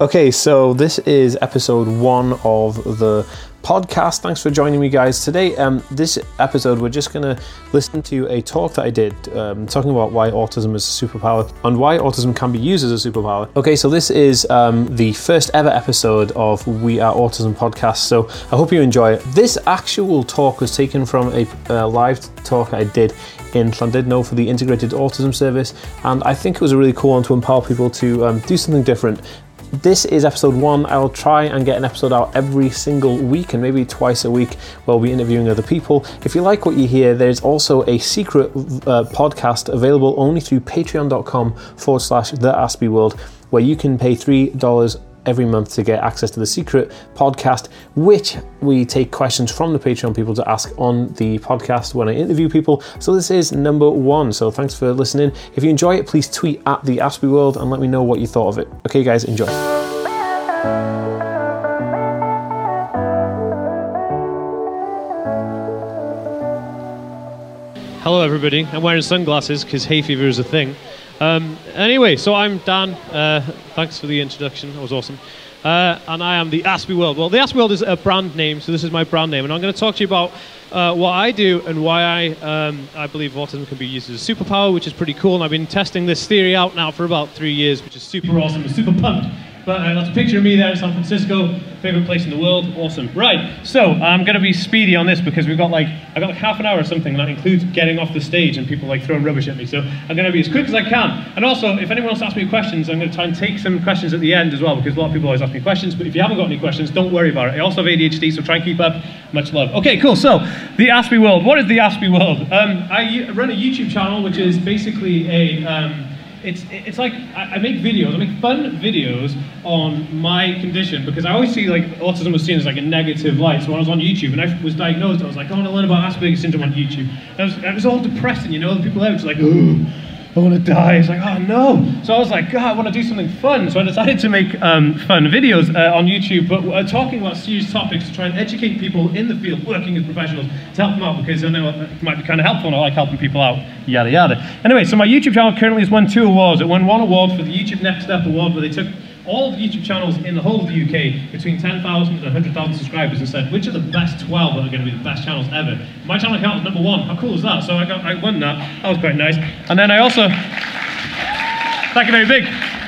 Okay, so this is episode one of the podcast. Thanks for joining me, guys. Today, um, this episode, we're just going to listen to a talk that I did um, talking about why autism is a superpower and why autism can be used as a superpower. Okay, so this is um, the first ever episode of We Are Autism podcast. So I hope you enjoy it. This actual talk was taken from a live talk I did in Llandudno for the Integrated Autism Service, and I think it was a really cool one to empower people to um, do something different this is episode one. I'll try and get an episode out every single week and maybe twice a week where we'll be interviewing other people. If you like what you hear, there's also a secret uh, podcast available only through patreon.com forward slash the Aspie World where you can pay $3 every month to get access to the secret podcast, which we take questions from the Patreon people to ask on the podcast when I interview people. So this is number one. So thanks for listening. If you enjoy it, please tweet at the Aspie World and let me know what you thought of it. Okay, guys, enjoy. Hello, everybody. I'm wearing sunglasses because hay fever is a thing. Um, anyway, so I'm Dan. Uh, thanks for the introduction. That was awesome. Uh, and I am the Aspie World. Well, the Aspie World is a brand name, so this is my brand name. And I'm going to talk to you about uh, what I do and why I, um, I believe autism can be used as a superpower, which is pretty cool. And I've been testing this theory out now for about three years, which is super awesome, super pumped. But uh, that's a picture of me there in San Francisco, favorite place in the world. Awesome. Right. So I'm going to be speedy on this because we've got like I've got like half an hour or something, and that includes getting off the stage and people like throwing rubbish at me. So I'm going to be as quick as I can. And also, if anyone else asks me questions, I'm going to try and take some questions at the end as well because a lot of people always ask me questions. But if you haven't got any questions, don't worry about it. I also have ADHD, so try and keep up. Much love. Okay, cool. So the Aspie World. What is the Aspie World? Um, I run a YouTube channel which is basically a um, it's it's like I, I, make videos, I make fun videos on my condition because I always see like autism was seen as like a negative light. So when I was on YouTube and I was diagnosed, I was like, oh, I want to learn about Asperger's syndrome on YouTube. It was, it was all depressing, you know. The people there were just like, oh I want to die. It's like, oh no. So I was like, God, I want to do something fun. So I decided to make um, fun videos uh, on YouTube, but uh, talking about serious topics to try and educate people in the field, working as professionals, to help them out because I know it might be kind of helpful and I like helping people out, yada yada. Anyway, so my YouTube channel currently has won two awards. It won one award for the YouTube Next Step Award, where they took all the YouTube channels in the whole of the UK between 10,000 and 100,000 subscribers and said, which are the best 12 that are going to be the best channels ever? My channel account was number one. How cool is that? So I, got, I won that. That was quite nice. And then I also, thank you very big.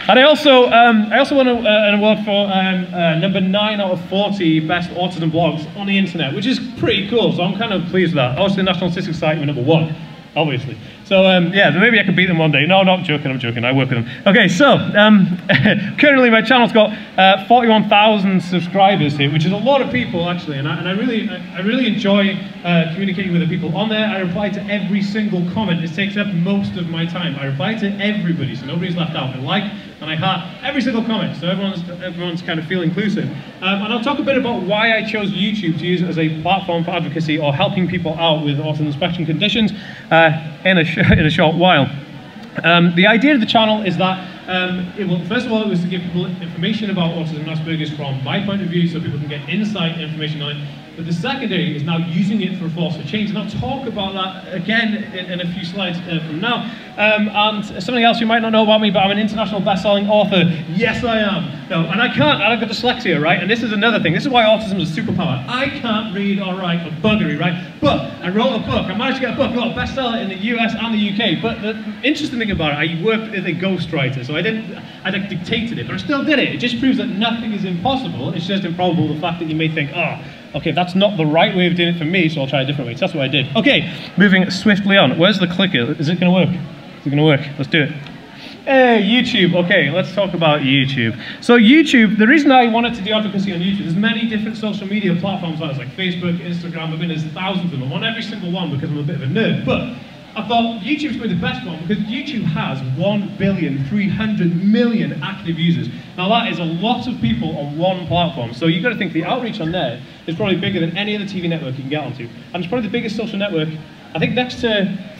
And I also, um, I also won a, uh, an award for um, uh, number 9 out of 40 best autism blogs on the internet, which is pretty cool. So I'm kind of pleased with that. Also, the National Society were number one obviously. So um, yeah, maybe I could beat them one day. No, not joking. I'm joking. I work with them. Okay, so um, currently my channel's got uh, 41,000 subscribers here, which is a lot of people actually, and I, and I really, I, I really enjoy uh, communicating with the people on there. I reply to every single comment. It takes up most of my time. I reply to everybody, so nobody's left out. I like and I heart every single comment, so everyone's everyone's kind of feel inclusive. Um, and I'll talk a bit about why I chose YouTube to use as a platform for advocacy or helping people out with autism spectrum conditions. Uh, in, a in a short while. Um, the idea of the channel is that, um, will, first of all, it was to give people information about autism and Asperger's from my point of view so people can get insight information on it. But the secondary is now using it for a force for change. And I'll talk about that again in, in a few slides uh, from now. Um, and something else you might not know about me, but I'm an international best-selling author. Yes, I am. No, and I can't, I've got dyslexia, right? And this is another thing. This is why autism is a superpower. I can't read or write a buggery, right? But I wrote a book. I managed to get a book. Got a bestseller in the US and the UK. But the interesting thing about it, I worked as a ghostwriter. So I didn't, I like dictated it, but I still did it. It just proves that nothing is impossible. It's just improbable the fact that you may think, oh, okay, that's not the right way of doing it for me, so I'll try a different way. So that's what I did. Okay, moving swiftly on. Where's the clicker? Is it going to work? Is it going to work? Let's do it. Hey, YouTube. Okay, let's talk about YouTube. So YouTube, the reason I wanted to do advocacy on YouTube, there's many different social media platforms like Facebook, Instagram, I mean, there's thousands of them. I'm on every single one because I'm a bit of a nerd. But I thought YouTube's going to be the best one because YouTube has 1 billion 300 million active users. Now that is a lot of people on one platform. So you've got to think the outreach on there is probably bigger than any other TV network you can get onto. And it's probably the biggest social network I think next to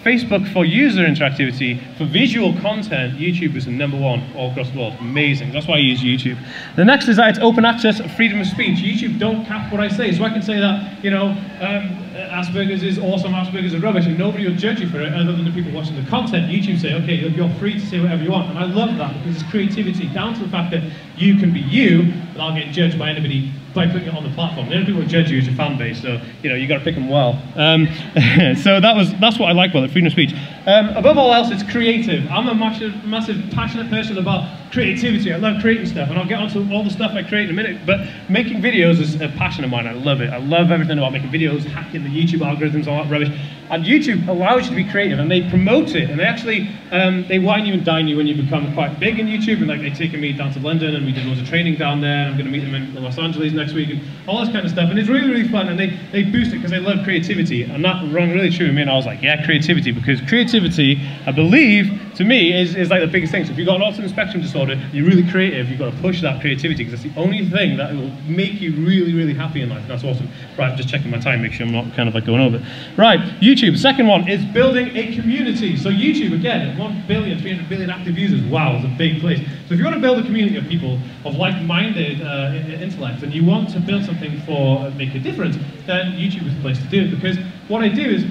Facebook for user interactivity, for visual content, YouTube is the number one all across the world. Amazing. That's why I use YouTube. The next is that it's open access, freedom of speech. YouTube don't cap what I say. So I can say that, you know, um, Asperger's is awesome, Asperger's is rubbish, and nobody will judge you for it other than the people watching the content. YouTube say, okay, you're, you're free to say whatever you want, and I love that because it's creativity down to the fact that you can be you without getting judged by anybody by putting it on the platform. The only people who judge you is your fan base, so you know you got to pick them well. Um, so that was that's what I like about it, freedom of speech. Um, above all else, it's creative. I'm a massive, massive, passionate person about creativity. I love creating stuff, and I'll get onto all the stuff I create in a minute. But making videos is a passion of mine. I love it. I love everything about making videos, hacking the YouTube algorithms, all that rubbish. And YouTube allows you to be creative, and they promote it, and they actually um, they wine you and dine you when you become quite big in YouTube. And like they've taken me down to London, and we did loads of training down there. I'm going to meet them in Los Angeles next week, and all this kind of stuff. And it's really, really fun, and they they boost it because they love creativity, and that rang really true with me. And I was like, yeah, creativity, because creativity, I believe, to me, is, is like the biggest thing. So if you've got an autism spectrum disorder, you're really creative. You've got to push that creativity because that's the only thing that will make you really, really happy in life. And that's awesome. Right, I'm just checking my time, make sure I'm not kind of like going over. Right, YouTube. Second one is building a community. So YouTube, again, 1 billion, 300 billion active users. Wow, it's a big place. So if you want to build a community of people of like-minded uh, intellect and you want to build something for uh, make a difference, then YouTube is the place to do it. Because what I do is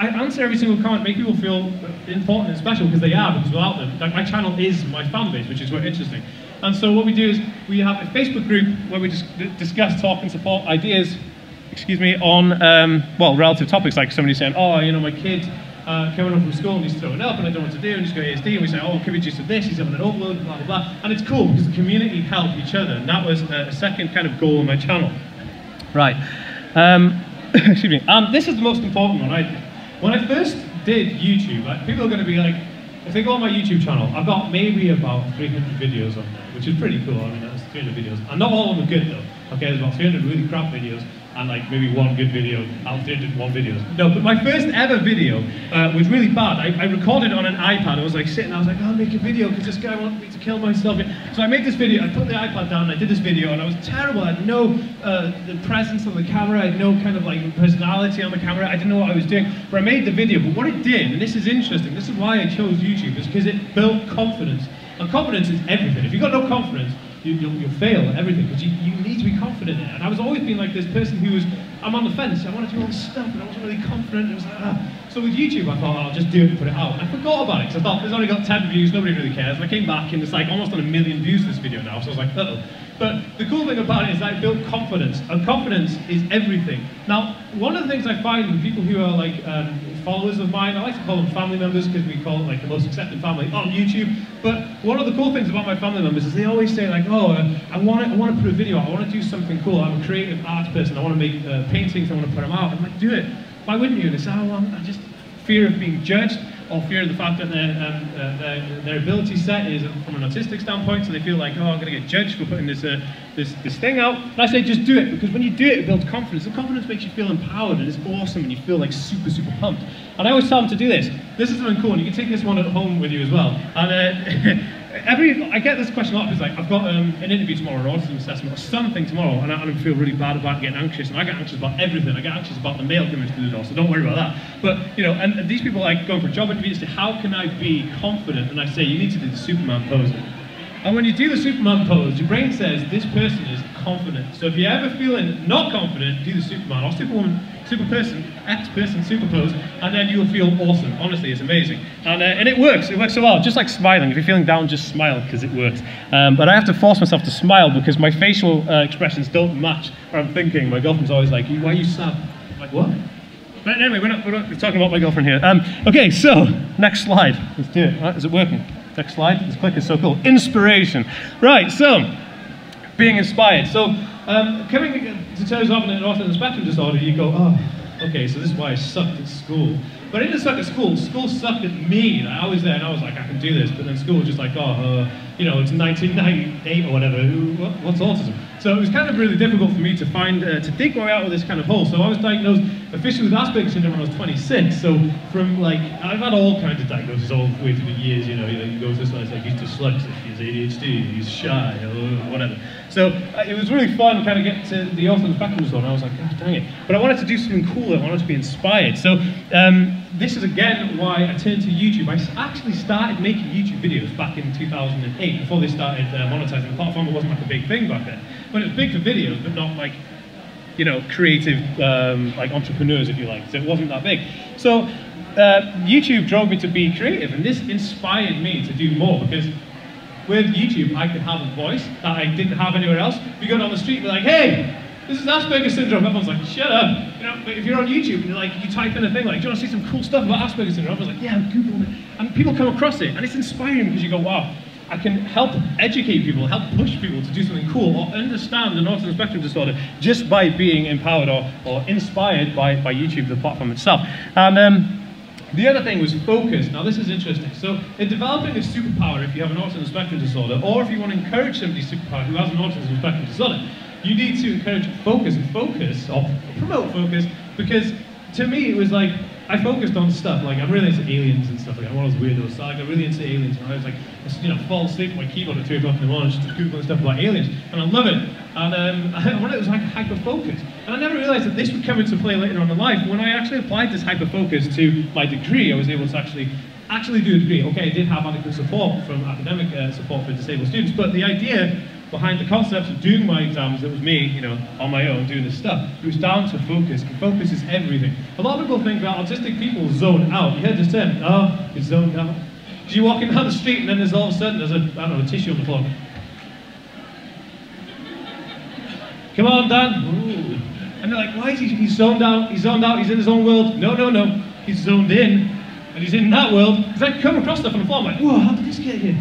I answer every single comment, make people feel important and special because they are, because without them, like my channel is my fan base, which is quite interesting. And so what we do is we have a Facebook group where we just discuss, talk, and support ideas, excuse me, on well relative topics like somebody saying, oh, you know, my kid uh, coming home from school and he's throwing up and I don't know what to do and he's got ASD and we say, oh, could we just do this? He's having an overload, blah, blah, blah. And it's cool because the community help each other. And that was a second kind of goal of my channel. Right. Um, excuse me. Um, this is the most important one. I, when I first did YouTube, like, people are going to be like, if they go on my YouTube channel, I've got maybe about 300 videos on there, which is pretty cool. I mean, that's 300 videos. And not all of them are good though. Okay, there's about 300 really crap videos and like maybe one good video out of 301 videos. No, but my first ever video uh, was really bad. I, I, recorded on an iPad. I was like sitting, I was like, I'll make a video because this guy wants me to kill myself. So I made this video, I put the iPad down, I did this video, and I was terrible. I had no uh, the presence on the camera, I had no kind of like personality on the camera. I didn't know what I was doing, but I made the video. But what it did, and this is interesting, this is why I chose YouTube, is because it built confidence. And confidence is everything. If you've got no confidence, you, will you'll fail at everything because you, you need to be confident in it. And I was always being like this person who was, I'm on the fence, I want to do all this stuff, and I wasn't really confident. And it was like, ah. So with YouTube, I thought, oh, I'll just do it and put it out. And I forgot about it because I thought, there's only got 10 views, nobody really cares. And I came back and it's like almost on a million views this video now. So I was like, uh oh. But the cool thing about it is that I built confidence, and confidence is everything. Now, one of the things I find with people who are like um, followers of mine, I like to call them family members because we call it like the most accepted family on YouTube. But one of the cool things about my family members is they always say like, oh, uh, I want to, I want to put a video, I want to do something cool. I'm a creative arts person. I want to make uh, paintings. I want to put them out. I'm like, do it. Why wouldn't you? They say, oh, well, I just fear of being judged or fear of the fact that their, um, uh, their, their, ability set is from an autistic standpoint, so they feel like, oh, I'm going to get judged for putting this, uh, this, this thing out. And I say, just do it, because when you do it, it builds confidence. And confidence makes you feel empowered, and it's awesome, and you feel like super, super pumped. And I always tell them to do this. This is something cool, and you can take this one at home with you as well. And uh, every I get this question a lot. It's like I've got um, an interview tomorrow, or autism assessment, or something tomorrow, and I, and I, feel really bad about getting anxious. And I get anxious about everything. I get anxious about the mail coming through the door. So don't worry about that. But you know, and, and these people like going for job interviews. Say, how can I be confident? And I say, you need to do the Superman pose. And when you do the Superman pose, your brain says this person is confident. So if you're ever feeling not confident, do the Superman or Superwoman, super person, X person, super pose, and then you'll feel awesome. Honestly, it's amazing. And, uh, and it works. It works so well. Just like smiling. If you're feeling down, just smile because it works. Um, but I have to force myself to smile because my facial uh, expressions don't match what I'm thinking. My girlfriend's always like, why are you sad? I'm like, what? But anyway, we're not, we're not talking about my girlfriend here. Um, okay, so next slide. Let's do it. Right, is it working? Next slide. This click is so cool. Inspiration. Right, so being inspired. So um, coming to terms of an autism spectrum disorder, you go, oh, okay, so this is why I sucked at school. But I didn't suck at school. School sucked at me. I was there and I was like, I can do this. But then school was just like, oh, uh, you know, it's 1998 or whatever. What's autism? So it was kind of really difficult for me to find, uh, to dig my way out of this kind of hole. So I was diagnosed officially with Asperger's syndrome when I was 26. So from like, I've had all kinds of diagnoses all the way through the years. You know, you go this it's like he's dyslexic, he's ADHD, he's shy, or whatever. So uh, it was really fun kind of get to the autism spectrum disorder. I was like, gosh dang it. But I wanted to do something cool. I wanted to be inspired. So um, this is again why I turned to YouTube. I actually started making YouTube videos back in 2008 before they started uh, monetizing the platform. It wasn't like a big thing back then. But it was big for videos, but not like you know, creative um, like entrepreneurs, if you like. So it wasn't that big. So uh, YouTube drove me to be creative, and this inspired me to do more because with YouTube, I could have a voice that I didn't have anywhere else. If you go down the street, be like, hey, this is Asperger's syndrome. Everyone's like, shut up. You know, but if you're on YouTube and you're like, you type in a thing like, do you want to see some cool stuff about Asperger's syndrome? Everyone's like, yeah, I'm Googling it. And people come across it, and it's inspiring because you go, wow, I can help educate people, help push people to do something cool or understand an autism spectrum disorder just by being empowered or, or inspired by, by YouTube, the platform itself. And um, the other thing was focus. Now, this is interesting. So, in developing a superpower, if you have an autism spectrum disorder, or if you want to encourage somebody's superpower who has an autism spectrum disorder, you need to encourage focus and focus, or promote focus, because to me, it was like, I focused on stuff, like I'm really into aliens and stuff like that. I'm one of those weirdos, so like, I'm really into aliens, and I was like, you know, fall asleep on my keyboard at 3 o'clock in the morning just googling stuff about aliens, and I love it. And um, I wanted it was like hyper focus. And I never realized that this would come into play later on in life. When I actually applied this hyper focus to my degree, I was able to actually actually do a degree. Okay, I did have adequate support from academic uh, support for disabled students, but the idea behind the concept of doing my exams, it was me, you know, on my own doing this stuff. It was down to focus, focus is everything. A lot of people think that autistic people zone out. You heard this term, oh, you're zoned out. So you're walking down the street and then there's all of a sudden there's a, I don't know, a tissue on the floor. Come on, Dan. Ooh. And they're like, why is he, he's zoned out, he's zoned out, he's in his own world. No, no, no, he's zoned in, and he's in that world. Because I come across stuff on the floor, I'm like, whoa, how did this get here?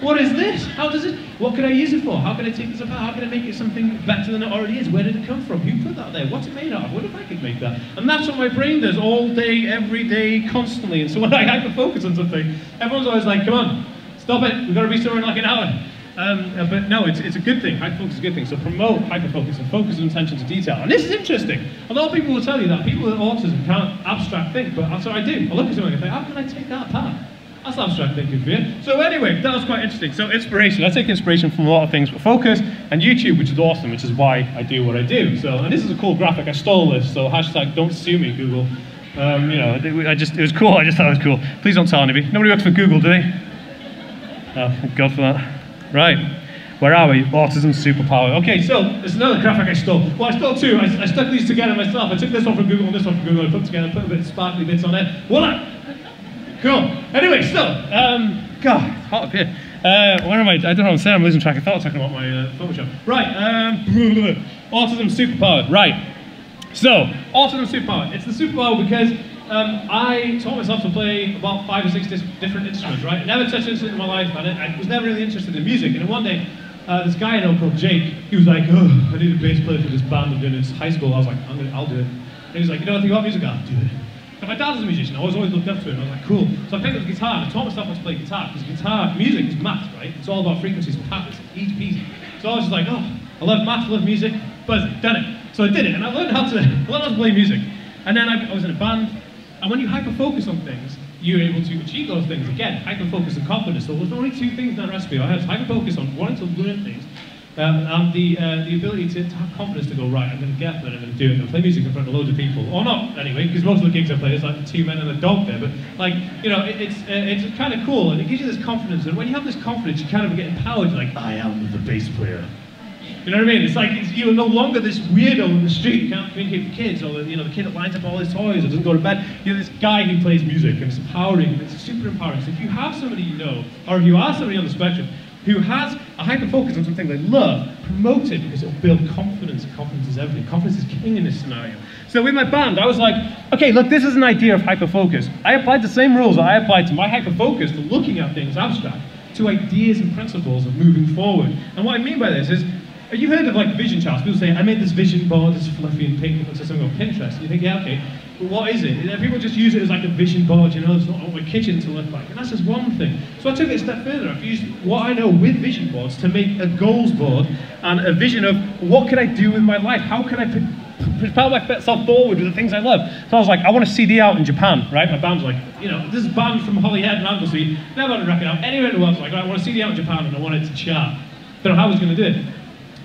What is this? How does it? What can I use it for? How can I take this apart? How can I make it something better than it already is? Where did it come from? Who put that there? What's it made out of? What if I could make that? And that's what my brain does all day, every day, constantly. And so when I hyper focus on something, everyone's always like, come on, stop it. We've got to be somewhere in like an hour. Um, uh, but no, it's, it's a good thing. Hyperfocus is a good thing. So promote hyperfocus and focus and attention to detail. And this is interesting. A lot of people will tell you that people with autism can't abstract think, but that's what I do. I look at something and think, how can I take that apart? That's abstract thinking for you. So anyway, that was quite interesting. So inspiration. I take inspiration from a lot of things, but focus and YouTube, which is awesome, which is why I do what I do. So, and this is a cool graphic. I stole this. So hashtag don't sue me, Google. Um, you know, I just it was cool. I just thought it was cool. Please don't tell anybody. Nobody works for Google, do they? Oh, God for that. Right. Where are we? Autism superpower. Okay, so there's another graphic I stole. Well, I stole two. I, I stuck these together myself. I took this one from Google and this one from Google. I put them together, put a bit of sparkly bits on it. Voila! Cool. Anyway, so, um, God, hot up here. Uh, where am I? I don't know what I'm saying. I'm losing track of thought talking about my uh, Photoshop. Right, um, autism superpower. Right. So, autism superpower. It's the superpower because um, I taught myself to play about five or six dis- different instruments, right? Never touched an instrument in my life, and I, I was never really interested in music. And one day, uh, this guy I know called Jake, he was like, oh, I need a bass player for this band I'm doing in high school. I was like, I'm gonna, I'll do it. And he was like, you know anything about music? I'll do it. And my dad was a musician. I was always looked up to him. I was like, cool. So I picked up the guitar and I taught myself how to play guitar because guitar music is maths, right? It's all about frequencies and patterns, easy peasy. So I was just like, oh, I love maths, I love music, buzz done it. So I did it, and I learned how to, I learned how to play music. And then I, I was in a band, and when you hyper focus on things, you're able to achieve those things. Again, hyper focus and confidence. So there's only two things in that recipe. I had hyper focus on wanting to learn things, um, and the, uh, the ability to, to, have confidence to go, right, I'm going to get there, I'm going to do it, and play music in front of loads of people. Or not, anyway, because most of the gigs I play is like two men and a dog there. But, like, you know, it, it's, uh, it's kind of cool, and it gives you this confidence. And when you have this confidence, you kind of get empowered. You're like, I am the bass player. You know what I mean? It's like it's, you're no longer this weirdo in the street who can't communicate with kids, or you know the kid that lines up all his toys or doesn't go to bed. You're this guy who plays music, and it's empowering, it's super empowering. So if you have somebody you know, or if you are somebody on the spectrum who has a hyper focus on something they love, promote it because it'll build confidence. Confidence is everything. Confidence is king in this scenario. So with my band, I was like, okay, look, this is an idea of hyper focus. I applied the same rules that I applied to my hyper focus to looking at things abstract to ideas and principles of moving forward. And what I mean by this is you heard of like vision charts? People say, I made this vision board, it's fluffy and pink, it looks something on Pinterest. You think, yeah, okay, but what is it? People just use it as like a vision board, you know, it's not what my kitchen to look like. And that's just one thing. So I took it a step further. I've used what I know with vision boards to make a goals board and a vision of what can I do with my life? How can I propel myself forward with the things I love? So I was like, I want a CD out in Japan, right? My band's like, you know, this band from Holyhead and Anglesey, never had a record out anywhere in the world. So like, I want a CD out in Japan and I want it to chart. Don't know how I was going to do it.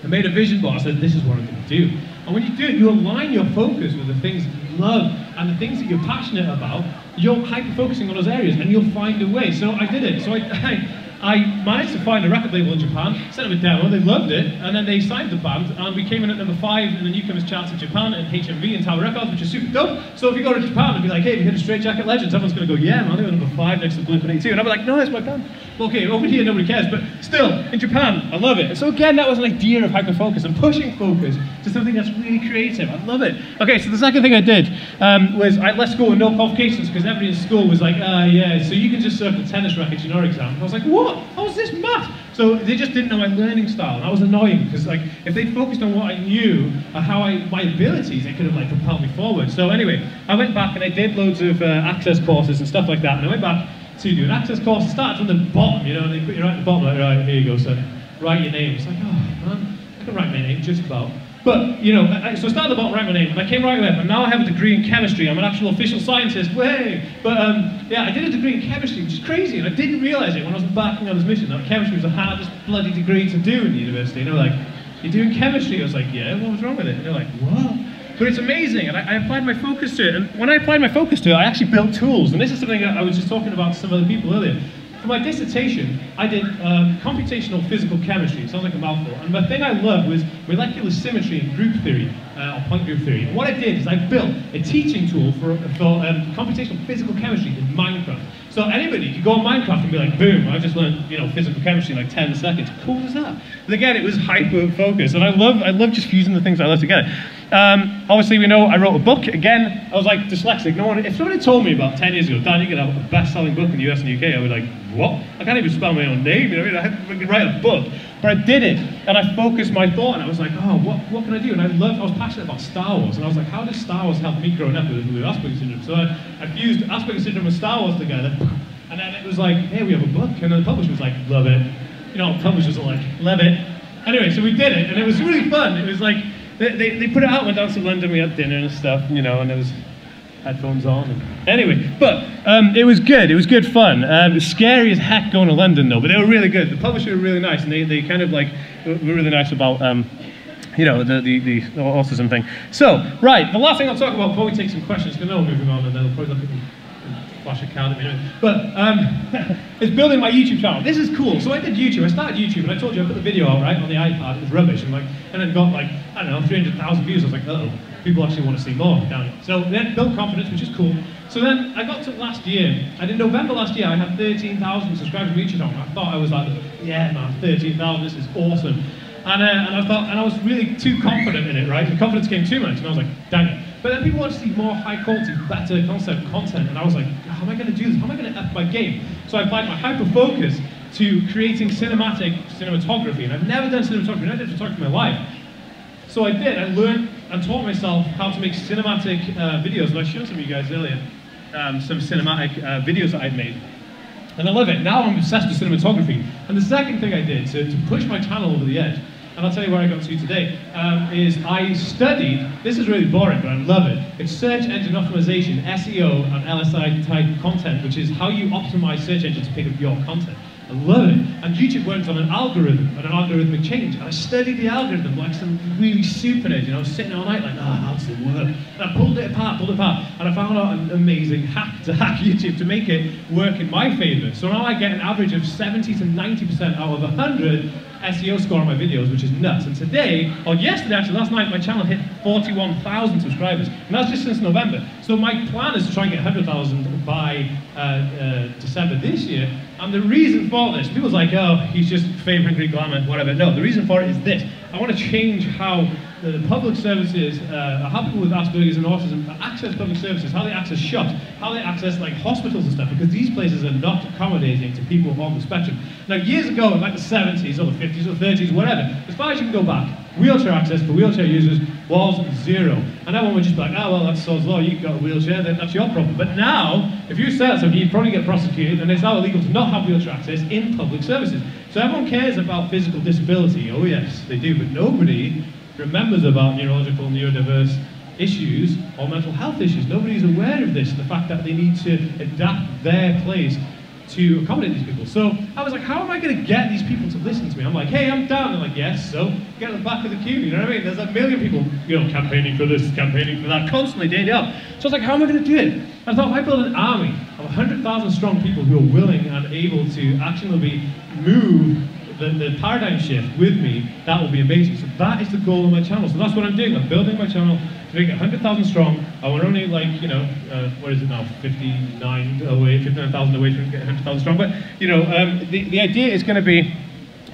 I made a vision board. I said, this is what I'm going to do. And when you do it, you align your focus with the things that you love and the things that you're passionate about. You're hyper focusing on those areas and you'll find a way. So I did it. So I, I, I managed to find a record label in Japan, sent them a demo, they loved it, and then they signed the band, and we came in at number five in the newcomers charts in Japan and HMV and Tower Records, which is super dope. So if you go to Japan and be like, hey, we hit a Straight Jacket Legends, everyone's going to go, yeah, man, they were number five next to Blink-182. And I'll be like, no, that's my band. Okay, over here nobody cares, but still, in Japan, I love it. So again, that was an idea of hyper-focus and pushing focus to something that's really creative. I love it. Okay, so the second thing I did um, was I left school with no qualifications because everybody in school was like, ah, uh, yeah, so you can just circle tennis rackets in your exam. I was like, what? How is this math? So they just didn't know my learning style. And that was annoying because like if they focused on what I knew or how I my abilities, they could have like propelled me forward. So anyway, I went back and I did loads of uh, access courses and stuff like that. And I went back to do an access course. Started from the bottom, you know, and they put you right at the bottom, like right here you go, sir. Write your name. It's like, oh man, I can write my name just about. But, you know, I, so I at the bottom, write my name, and I came right away and now I have a degree in chemistry. I'm an actual official scientist, way! But, um, yeah, I did a degree in chemistry, which is crazy, and I didn't realise it when I was embarking on this mission, that chemistry was the hardest bloody degree to do in the university. And they were like, you're doing chemistry? I was like, yeah, what was wrong with it? And they're like, what? But it's amazing, and I, I, applied my focus to it. And when I applied my focus to it, I actually built tools. And this is something I was just talking about to some other people earlier. For my dissertation, I did um, computational physical chemistry. It sounds like a mouthful. And the thing I loved was molecular symmetry and group theory, uh, or point group theory. And what I did is I built a teaching tool for, for um, computational physical chemistry in Minecraft. So anybody could go on Minecraft and be like, boom, I just learned, you know, physical chemistry in like 10 seconds. Cool as that. But again, it was hyper focused. And I love, I love just fusing the things I love together. Um, obviously, we know I wrote a book. Again, I was like dyslexic. No one, if somebody told me about 10 years ago, Dan, you could have a best-selling book in the US and UK, I would be like, what? I can't even spell my own name. You know, I mean? I had to write a book. But I did it, and I focused my thought, and I was like, oh, what, what can I do? And I loved, I was passionate about Star Wars, and I was like, how does Star Wars help me growing up with, with Asperger's syndrome? So I, I fused Asperger's syndrome with Star Wars together, and then it was like, hey, we have a book, and then the publisher was like, love it. You know, publishers are like, love it. Anyway, so we did it, and it was really fun. It was like, they, they, put it out, went down to London, we had dinner and stuff, you know, and it was headphones on. And anyway, but um, it was good. It was good fun. Um, scary as heck going to London though, but they were really good. The publisher were really nice, and they, they kind of like were really nice about. Um, you know, the, the, the, autism thing. So, right, the last thing I'll talk about before we take some questions, because now we're moving on and then we'll probably look at flash a card. But um, it's building my YouTube channel. This is cool. So I did YouTube. I started YouTube, and I told you I put the video out right on the iPad. It was rubbish, and like, and then got like I don't know, 300,000 views. I was like, oh, people actually want to see more down here. So then built confidence, which is cool. So then I got to last year, and in November last year, I had 13,000 subscribers on YouTube channel. I thought I was like, yeah, man, 13,000. This is awesome. And, uh, and I thought, and I was really too confident in it, right? The confidence came too much, and I was like, dang it. But then people want to see more high quality, better concept content, and I was like, how am I going to do this? How am I going to up my game? So I applied my hyper focus to creating cinematic cinematography, and I've never done cinematography, never done photography in my life. So I did. I learned and taught myself how to make cinematic uh, videos, and I showed some of you guys earlier um, some cinematic uh, videos that I'd made. And I love it. Now I'm obsessed with cinematography. And the second thing I did to, to push my channel over the edge and I'll tell you where I got to today, um, is I studied, this is really boring, but I love it. It's search engine optimization, SEO, and LSI type content, which is how you optimize search engines to pick up your content. I love it. And YouTube works on an algorithm and an algorithmic change. And I studied the algorithm like some really super nerd. Know, I was sitting all night like, ah, oh, how does it work? And I pulled it apart, pulled it apart, and I found out an amazing hack to hack YouTube to make it work in my favor. So now I get an average of 70 to 90% out of 100 SEO score on my videos, which is nuts. And today, or yesterday actually, last night, my channel hit 41,000 subscribers. And that's just since November. So my plan is to try and get 100,000 by uh, uh, December this year. And the reason for this, people's like, oh, he's just favoring Greek glamour, whatever. No, the reason for it is this. I want to change how the public services, uh, how people with Asperger's and autism access public services, how they access shops, how they access like hospitals and stuff, because these places are not accommodating to people on the spectrum. Now, years ago, like the 70s or the 50s or 30s, whatever, as far as you can go back, wheelchair access for wheelchair users was zero. And everyone would just be like, oh, well, that's Sod's Law, you've got a wheelchair, then that's your problem. But now, if you said something, you'd probably get prosecuted, and it's now illegal to not have wheelchair access in public services. So everyone cares about physical disability. Oh, yes, they do, but nobody remembers about neurological, neurodiverse issues or mental health issues. Nobody's aware of this, the fact that they need to adapt their place to accommodate these people. So I was like, how am I going to get these people to listen to me? I'm like, hey, I'm down. They're like, yes. So get at the back of the queue. You know what I mean? There's a million people, you know, campaigning for this, campaigning for that, constantly day out. So I was like, how am I going to do it? I thought if I build an army of 100,000 strong people who are willing and able to actually move the, the paradigm shift with me, that will be amazing. So that is the goal of my channel. So that's what I'm doing. I'm building my channel to make it 100,000 strong. I want only like, you know, uh, what is it now, 59 away, 59,000 away from getting 100,000 strong. But, you know, um, the, the idea is going to be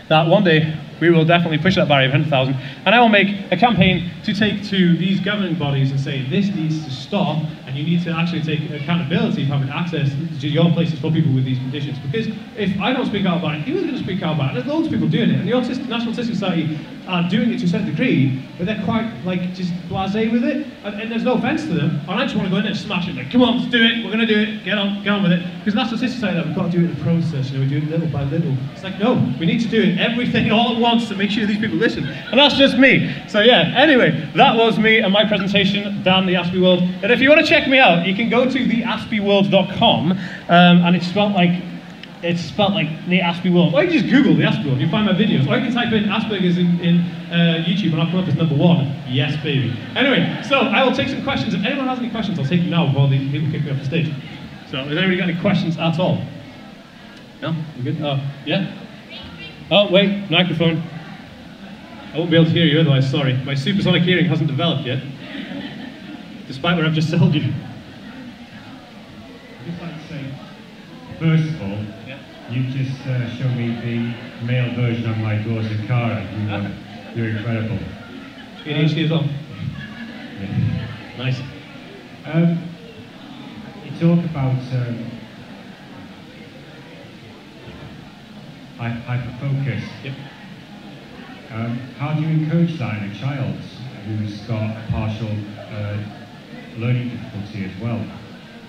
that one day we will definitely push that barrier of 100,000. And I will make a campaign to take to these governing bodies and say this needs to stop, and you need to actually take accountability for having access to your places for people with these conditions. Because if I don't speak out about it, who's going to speak out about it? There's loads of people doing it, and the National Autistic Society are doing it to a certain degree, but they're quite like just blasé with it, and, and, there's no offence to them. And I just want to go in there and smash it, like, come on, let's do it, we're to do it, get on, get on with it. Because that's what National Autistic Society, we've got to do it in the process, you know, we do it little by little. It's like, no, we need to do it everything all at once to make sure these people listen. And that's just me. So yeah, anyway, that was me and my presentation, Dan the Aspie World. And if you want to check me out, you can go to theaspieworld.com, um, and it's spelled like it's spelled like the Aspie World. Or you can just Google the Aspie World, you find my videos. Or you can type in Asperger's in, in uh, YouTube and I'll come up as number one. Yes, baby. Anyway, so I will take some questions. If anyone has any questions, I'll take them now before the people kick me off the stage. So, has anybody got any questions at all? No? We good? Oh, yeah? Oh, wait, microphone. I won't be able to hear you otherwise, sorry. My supersonic hearing hasn't developed yet, despite what I've just told you. I'd just like to say, first of all, you just uh, showed me the male version of my daughter Cara. You, uh, you're incredible. As well? Yeah. Nice. Um, you talk about um, hyperfocus. Yep. Um, how do you encourage that in a child who's got a partial uh, learning difficulty as well?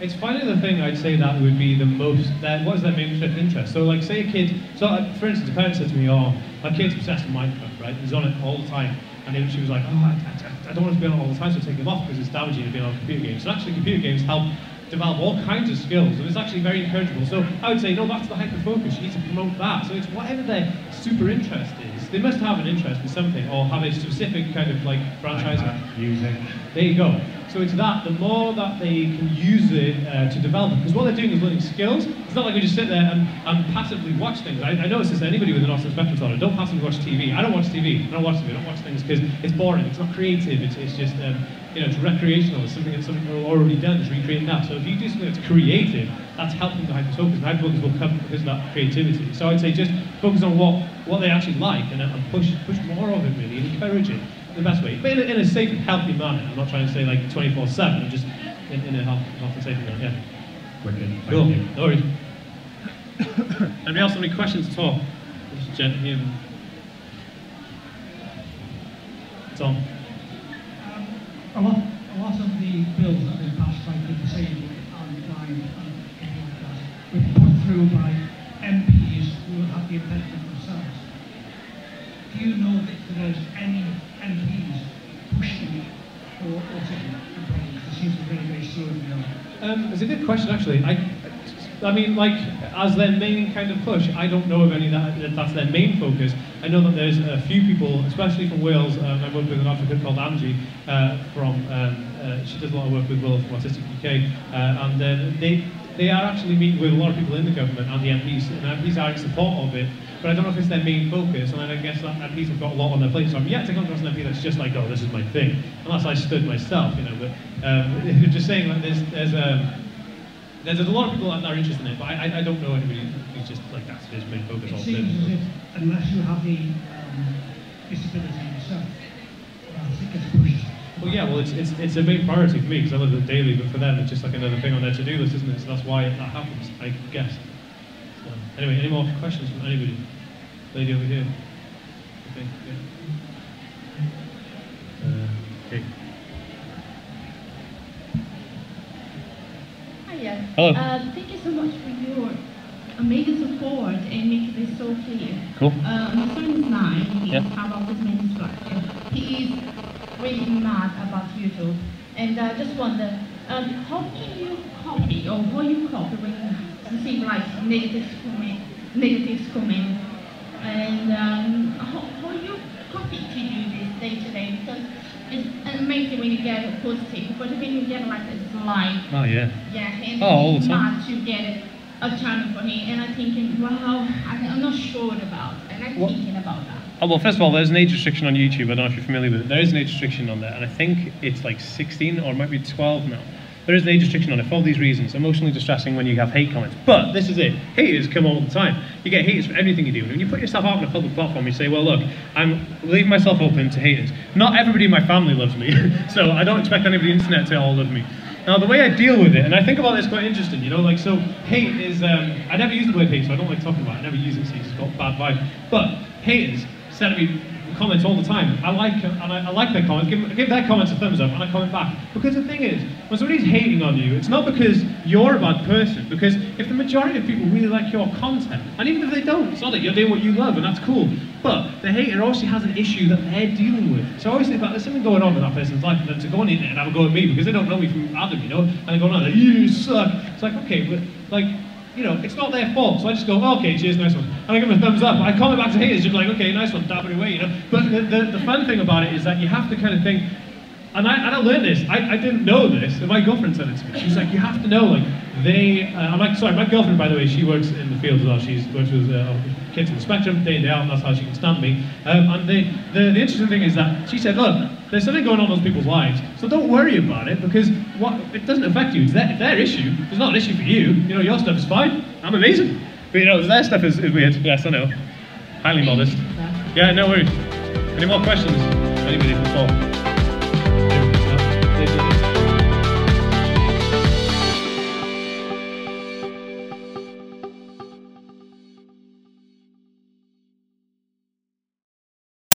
It's finding the thing I'd say that would be the most, that what is their main interest? So like say a kid, so uh, for instance, a parent said to me, oh, my kid's obsessed with Minecraft, right? He's on it all the time. And then she was like, oh, I, I, I don't want to be on it all the time, so I take him off because it's damaging to be on computer games. So actually computer games help develop all kinds of skills, and it's actually very encourageable. So I would say, no, to the hyper focus. You need to promote that. So it's whatever their super interest is. They must have an interest in something, or have a specific kind of like franchise. Music. There you go. So it's that, the more that they can use it uh, to develop because what they're doing is learning skills. It's not like we just sit there and, and passively watch things. I, I notice this, anybody with an autism spectrum disorder, don't passively watch TV. I don't watch TV. I don't watch TV. I don't watch things because it's boring. It's not creative. It's, it's just, um, you know, it's recreational. It's something that's something already done. It's recreating that. So if you do something that's creative, that's helping the hyperfocus. And hyperfocus will come because of that creativity. So I'd say just focus on what, what they actually like and, and push, push more of it really and encourage it the best way, but in a, in a safe healthy manner. I'm not trying to say like 24/7, just in, in a healthy, healthy safe manner. Yeah. Wicked. Cool. No worries. Anybody else have any questions at all? Just gent here. Tom. Um, a lot, a lot of the bills that have been passed by the disabled and blind and people like that were put through by MPs who have the impediment themselves. Do you know that there's any Pushing to be very, very the Um, it's a good question, actually. I, I mean, like, as their main kind of push, I don't know of any that, that that's their main focus. I know that there's a few people, especially from Wales, um, I work with an advocate called Angie uh, from, um, uh, she does a lot of work with Will from Autistic UK, uh, and they, they are actually meeting with a lot of people in the government and the MPs, and MPs are in support of it, but I don't know if it's their main focus, and I guess that MPs have got a lot on their plate, so I'm yet to come across an MP that's just like, oh, this is my thing, unless I stood myself, you know, but um, just saying, like, there's, there's um, there's, there's a lot of people that are interested in it, but I, I don't know anybody who's just like that's his main focus. It all seems as if unless you have the um, disability Well, yeah, well, it's, it's, it's a main priority for me because I live it daily, but for them, it's just like another thing on their to-do list, isn't it? So that's why that happens, I guess. So, anyway, any more questions from anybody? Lady over here. Okay, yeah. Uh, okay. Hiya. Hello. Um, thank you so much for your amazing support and making this so clear. Cool. Uh, my son is nine. He Yeah. have autism spectrum. He is really mad about YouTube, and I just wonder, um, how can you copy or how you copy when you see like negative comment, negative comment, and um, how, how you copy to do this day to day because it's amazing when you get a positive, but when you get like a slide, Oh yeah. yeah, and Oh, all the it's time. to get a channel for me, and I'm thinking, wow, I'm not sure about, and I'm What- thinking about that. Oh, well, first of all, there's an age restriction on YouTube. I don't know if you're familiar with it. There is an age restriction on there, and I think it's like 16 or it might be 12 now. There is an age restriction on it for all these reasons. Emotionally distressing when you have hate comments. But this is it. Haters come all the time. You get haters for everything you do. And when you put yourself out on a public platform, you say, well, look, I'm leaving myself open to haters. Not everybody in my family loves me, so I don't expect anybody on the internet to all love me. Now, the way I deal with it, and I think about this quite interesting, you know, like, so hate is, um, I never use the word hate, so I don't like talking about it. I never use it, so it's got bad vibe. But haters send me comments all the time. I like and I, I like their comments. Give, give their comments a thumbs up, and I comment back. Because the thing is, when somebody's hating on you, it's not because you're a bad person. Because if the majority of people really like your content, and even if they don't, it's not that you're doing what you love, and that's cool. But the hater obviously has an issue that they're dealing with. So obviously, there's something going on in that person's life, and then to go on the and have a go at me because they don't know me from Adam, you know, and they're going on there, you suck. It's like okay, but like you know, it's not their fault. So I just go, oh, okay, cheers, nice one. And I give them a thumbs up. I comment back to haters, just like, okay, nice one, dab it away, you know. But the, the, the fun thing about it is that you have to kind of think, and I, and I learned this, I, I didn't know this, and my girlfriend said it to me. She's like, you have to know, like, they, uh, I'm like, sorry, my girlfriend, by the way, she works in the field as well. She's works with uh, kids on the spectrum, day in, day out, and that's how she can stand me. Um, and the, the, the interesting thing is that she said, look, there's something going on in those people's lives, so don't worry about it, because what it doesn't affect you. It's their, their issue. It's not an issue for you. You know, your stuff is fine. I'm amazing. But, you know, their stuff is, is weird. Yes, I know. Highly modest. Yeah, no worries. Any more questions? Anybody before?